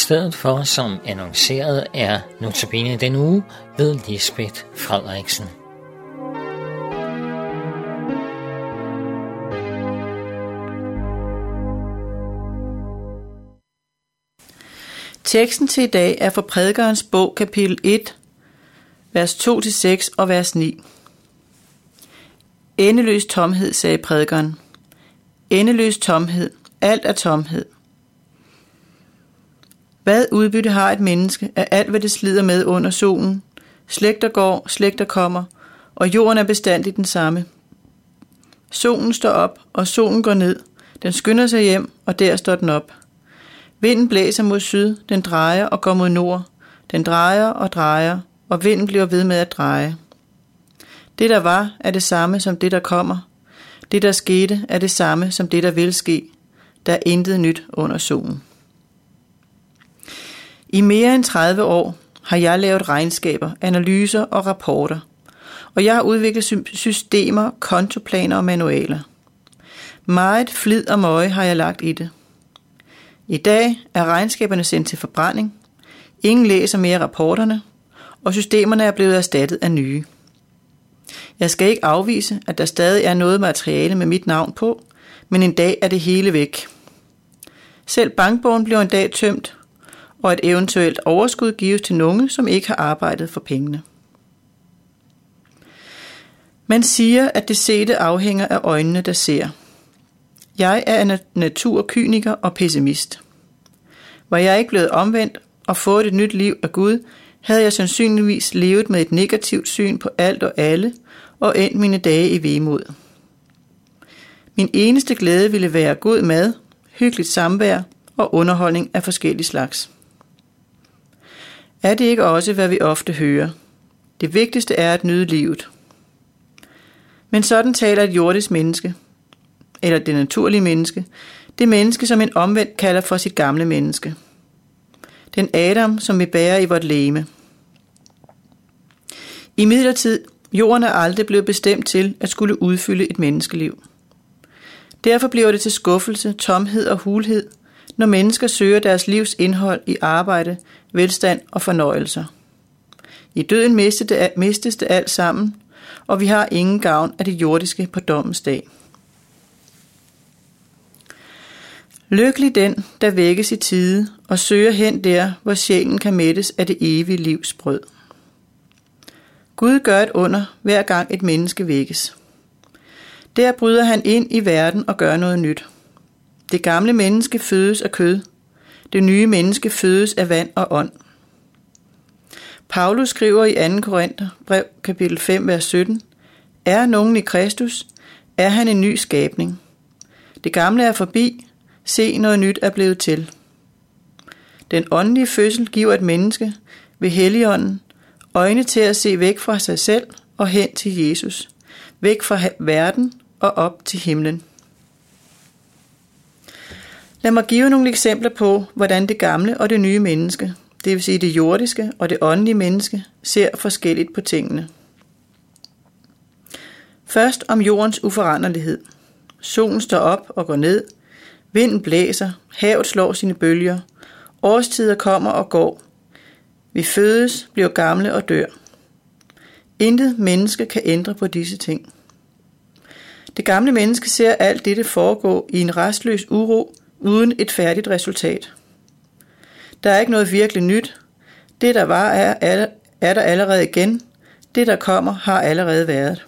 stedet for, som annonceret, er notabene den uge ved Lisbeth Frederiksen. Teksten til i dag er fra prædikerens bog, kapitel 1, vers 2-6 og vers 9. Endeløs tomhed, sagde prædikeren. Endeløs tomhed. Alt er tomhed. Hvad udbytte har et menneske af alt, hvad det slider med under solen? Slægter går, slægter kommer, og jorden er bestandigt den samme. Solen står op, og solen går ned. Den skynder sig hjem, og der står den op. Vinden blæser mod syd, den drejer og går mod nord. Den drejer og drejer, og vinden bliver ved med at dreje. Det, der var, er det samme som det, der kommer. Det, der skete, er det samme som det, der vil ske. Der er intet nyt under solen. I mere end 30 år har jeg lavet regnskaber, analyser og rapporter, og jeg har udviklet systemer, kontoplaner og manualer. Meget flid og møje har jeg lagt i det. I dag er regnskaberne sendt til forbrænding, ingen læser mere rapporterne, og systemerne er blevet erstattet af nye. Jeg skal ikke afvise, at der stadig er noget materiale med mit navn på, men en dag er det hele væk. Selv bankbogen bliver en dag tømt, og at eventuelt overskud gives til nogen, som ikke har arbejdet for pengene. Man siger, at det sete afhænger af øjnene, der ser. Jeg er en naturkyniker og pessimist. Var jeg ikke blevet omvendt og fået et nyt liv af Gud, havde jeg sandsynligvis levet med et negativt syn på alt og alle og endt mine dage i vemod. Min eneste glæde ville være god mad, hyggeligt samvær og underholdning af forskellige slags. Er det ikke også, hvad vi ofte hører? Det vigtigste er at nyde livet. Men sådan taler et jordisk menneske, eller det naturlige menneske, det menneske, som en omvendt kalder for sit gamle menneske. Den Adam, som vi bærer i vort læme. I midlertid, jorden er aldrig blevet bestemt til at skulle udfylde et menneskeliv. Derfor bliver det til skuffelse, tomhed og hulhed, når mennesker søger deres livs indhold i arbejde, velstand og fornøjelser. I døden mistes det, mistes det alt sammen, og vi har ingen gavn af det jordiske på dommens dag. Lykkelig den, der vækkes i tide og søger hen der, hvor sjælen kan mættes af det evige livs brød. Gud gør et under, hver gang et menneske vækkes. Der bryder han ind i verden og gør noget nyt. Det gamle menneske fødes af kød. Det nye menneske fødes af vand og ånd. Paulus skriver i 2. Korinther, brev kapitel 5, vers 17, Er nogen i Kristus, er han en ny skabning. Det gamle er forbi, se noget nyt er blevet til. Den åndelige fødsel giver et menneske ved Helligånden øjne til at se væk fra sig selv og hen til Jesus, væk fra verden og op til himlen. Lad mig give nogle eksempler på, hvordan det gamle og det nye menneske, det vil sige det jordiske og det åndelige menneske, ser forskelligt på tingene. Først om jordens uforanderlighed. Solen står op og går ned, vinden blæser, havet slår sine bølger, årstider kommer og går. Vi fødes, bliver gamle og dør. Intet menneske kan ændre på disse ting. Det gamle menneske ser alt dette foregå i en restløs uro, uden et færdigt resultat. Der er ikke noget virkelig nyt. Det, der var, er, er der allerede igen. Det, der kommer, har allerede været.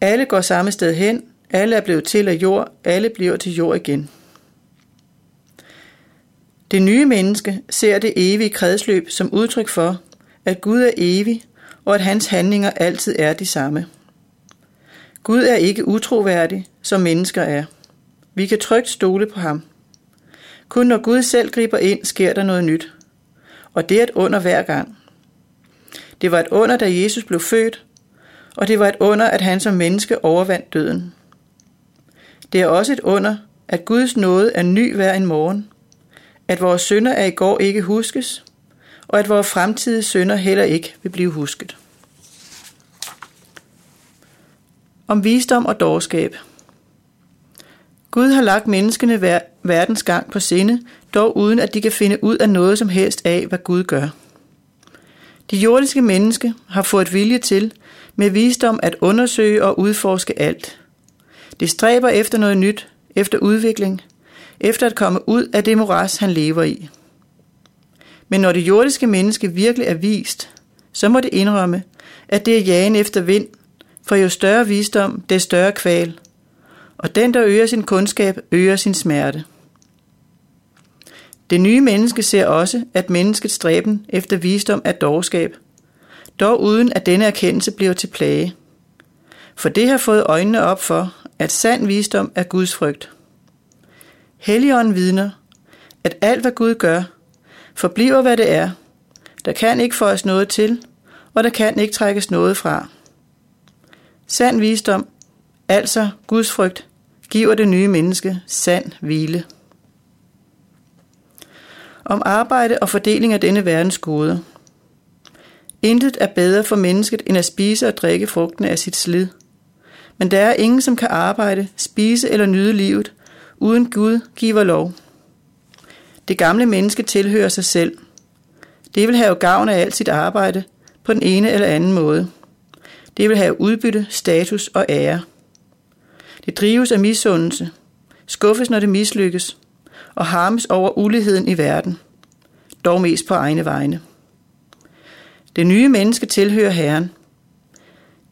Alle går samme sted hen. Alle er blevet til af jord. Alle bliver til jord igen. Det nye menneske ser det evige kredsløb som udtryk for, at Gud er evig, og at hans handlinger altid er de samme. Gud er ikke utroværdig, som mennesker er. Vi kan trygt stole på ham. Kun når Gud selv griber ind, sker der noget nyt. Og det er et under hver gang. Det var et under, da Jesus blev født, og det var et under, at han som menneske overvandt døden. Det er også et under, at Guds nåde er ny hver en morgen, at vores sønder af i går ikke huskes, og at vores fremtidige sønder heller ikke vil blive husket. Om visdom og dårskab – Gud har lagt menneskene verdens gang på sinde, dog uden at de kan finde ud af noget som helst af, hvad Gud gør. De jordiske menneske har fået vilje til med visdom at undersøge og udforske alt. Det stræber efter noget nyt, efter udvikling, efter at komme ud af det moras, han lever i. Men når det jordiske menneske virkelig er vist, så må det indrømme, at det er jagen efter vind, for jo større visdom, det større kval. Og den, der øger sin kundskab, øger sin smerte. Det nye menneske ser også, at menneskets stræben efter visdom er dårskab, dog uden at denne erkendelse bliver til plage. For det har fået øjnene op for, at sand visdom er Guds frygt. Helligånden vidner, at alt hvad Gud gør, forbliver hvad det er. Der kan ikke føjes noget til, og der kan ikke trækkes noget fra. Sand visdom, altså Guds frygt, giver det nye menneske sand hvile. Om arbejde og fordeling af denne verdens gode. Intet er bedre for mennesket end at spise og drikke frugtene af sit slid. Men der er ingen, som kan arbejde, spise eller nyde livet, uden Gud giver lov. Det gamle menneske tilhører sig selv. Det vil have gavn af alt sit arbejde på den ene eller anden måde. Det vil have udbytte, status og ære. Det drives af misundelse, skuffes når det mislykkes, og harmes over uligheden i verden, dog mest på egne vegne. Det nye menneske tilhører Herren.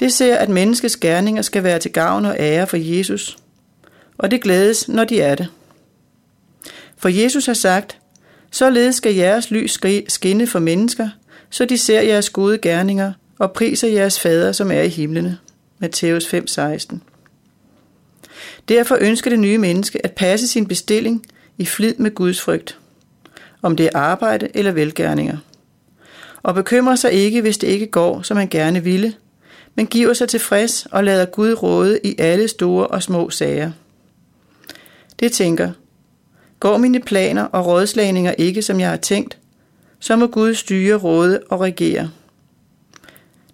Det ser, at menneskets gerninger skal være til gavn og ære for Jesus, og det glædes, når de er det. For Jesus har sagt, således skal jeres lys skinne for mennesker, så de ser jeres gode gerninger og priser jeres fader, som er i himlene. Matthæus 5:16. Derfor ønsker det nye menneske at passe sin bestilling i flid med Guds frygt, om det er arbejde eller velgærninger. Og bekymrer sig ikke, hvis det ikke går, som han gerne ville, men giver sig tilfreds og lader Gud råde i alle store og små sager. Det tænker, går mine planer og rådslagninger ikke, som jeg har tænkt, så må Gud styre, råde og regere.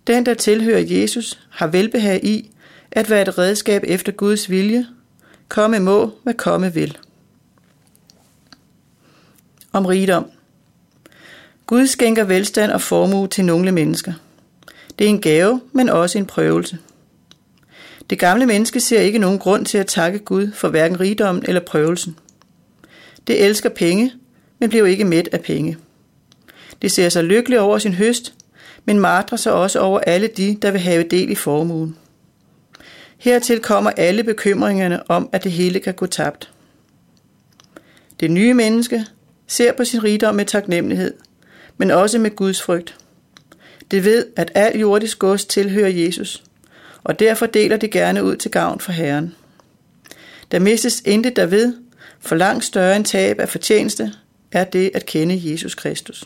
Den, der tilhører Jesus, har velbehag i at være et redskab efter Guds vilje. Komme må, hvad komme vil. Om rigdom. Gud skænker velstand og formue til nogle mennesker. Det er en gave, men også en prøvelse. Det gamle menneske ser ikke nogen grund til at takke Gud for hverken rigdommen eller prøvelsen. Det elsker penge, men bliver ikke mæt af penge. Det ser sig lykkelig over sin høst, men martrer sig også over alle de, der vil have del i formuen. Hertil kommer alle bekymringerne om, at det hele kan gå tabt. Det nye menneske ser på sin rigdom med taknemmelighed, men også med Guds frygt. Det ved, at al jordisk gods tilhører Jesus, og derfor deler det gerne ud til gavn for Herren. Der mistes intet derved, for langt større end tab af fortjeneste er det at kende Jesus Kristus.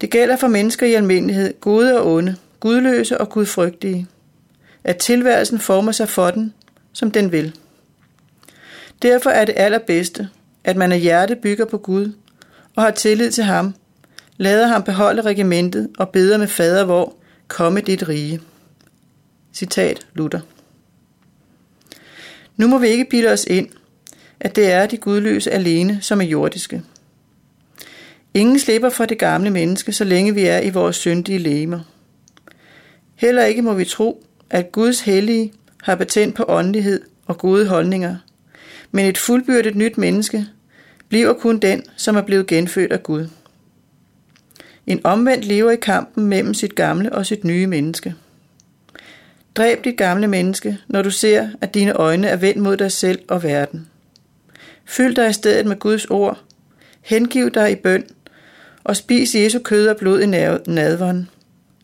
Det gælder for mennesker i almindelighed, gode og onde, gudløse og gudfrygtige, at tilværelsen former sig for den, som den vil. Derfor er det allerbedste, at man af hjerte bygger på Gud og har tillid til ham, lader ham beholde regimentet og beder med fader hvor, komme dit rige. Citat Luther. Nu må vi ikke bilde os ind, at det er de gudløse alene, som er jordiske. Ingen slipper fra det gamle menneske, så længe vi er i vores syndige lemer. Heller ikke må vi tro, at Guds hellige har patent på åndelighed og gode holdninger, men et fuldbyrdet nyt menneske bliver kun den, som er blevet genfødt af Gud. En omvendt lever i kampen mellem sit gamle og sit nye menneske. Dræb dit gamle menneske, når du ser, at dine øjne er vendt mod dig selv og verden. Fyld dig i stedet med Guds ord. Hengiv dig i bøn og spis Jesu kød og blod i nadveren,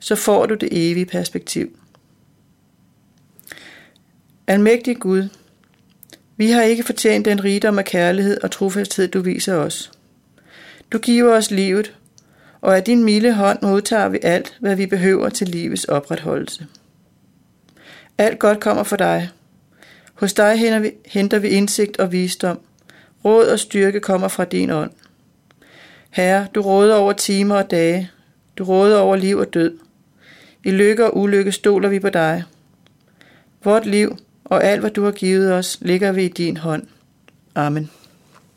så får du det evige perspektiv. Almægtig Gud, vi har ikke fortjent den rigdom af kærlighed og trofasthed, du viser os. Du giver os livet, og af din milde hånd modtager vi alt, hvad vi behøver til livets opretholdelse. Alt godt kommer fra dig. Hos dig henter vi, henter vi indsigt og visdom. Råd og styrke kommer fra din ånd. Herre, du råder over timer og dage. Du råder over liv og død. I lykke og ulykke stoler vi på dig. Vort liv og alt, hvad du har givet os, ligger vi i din hånd. Amen.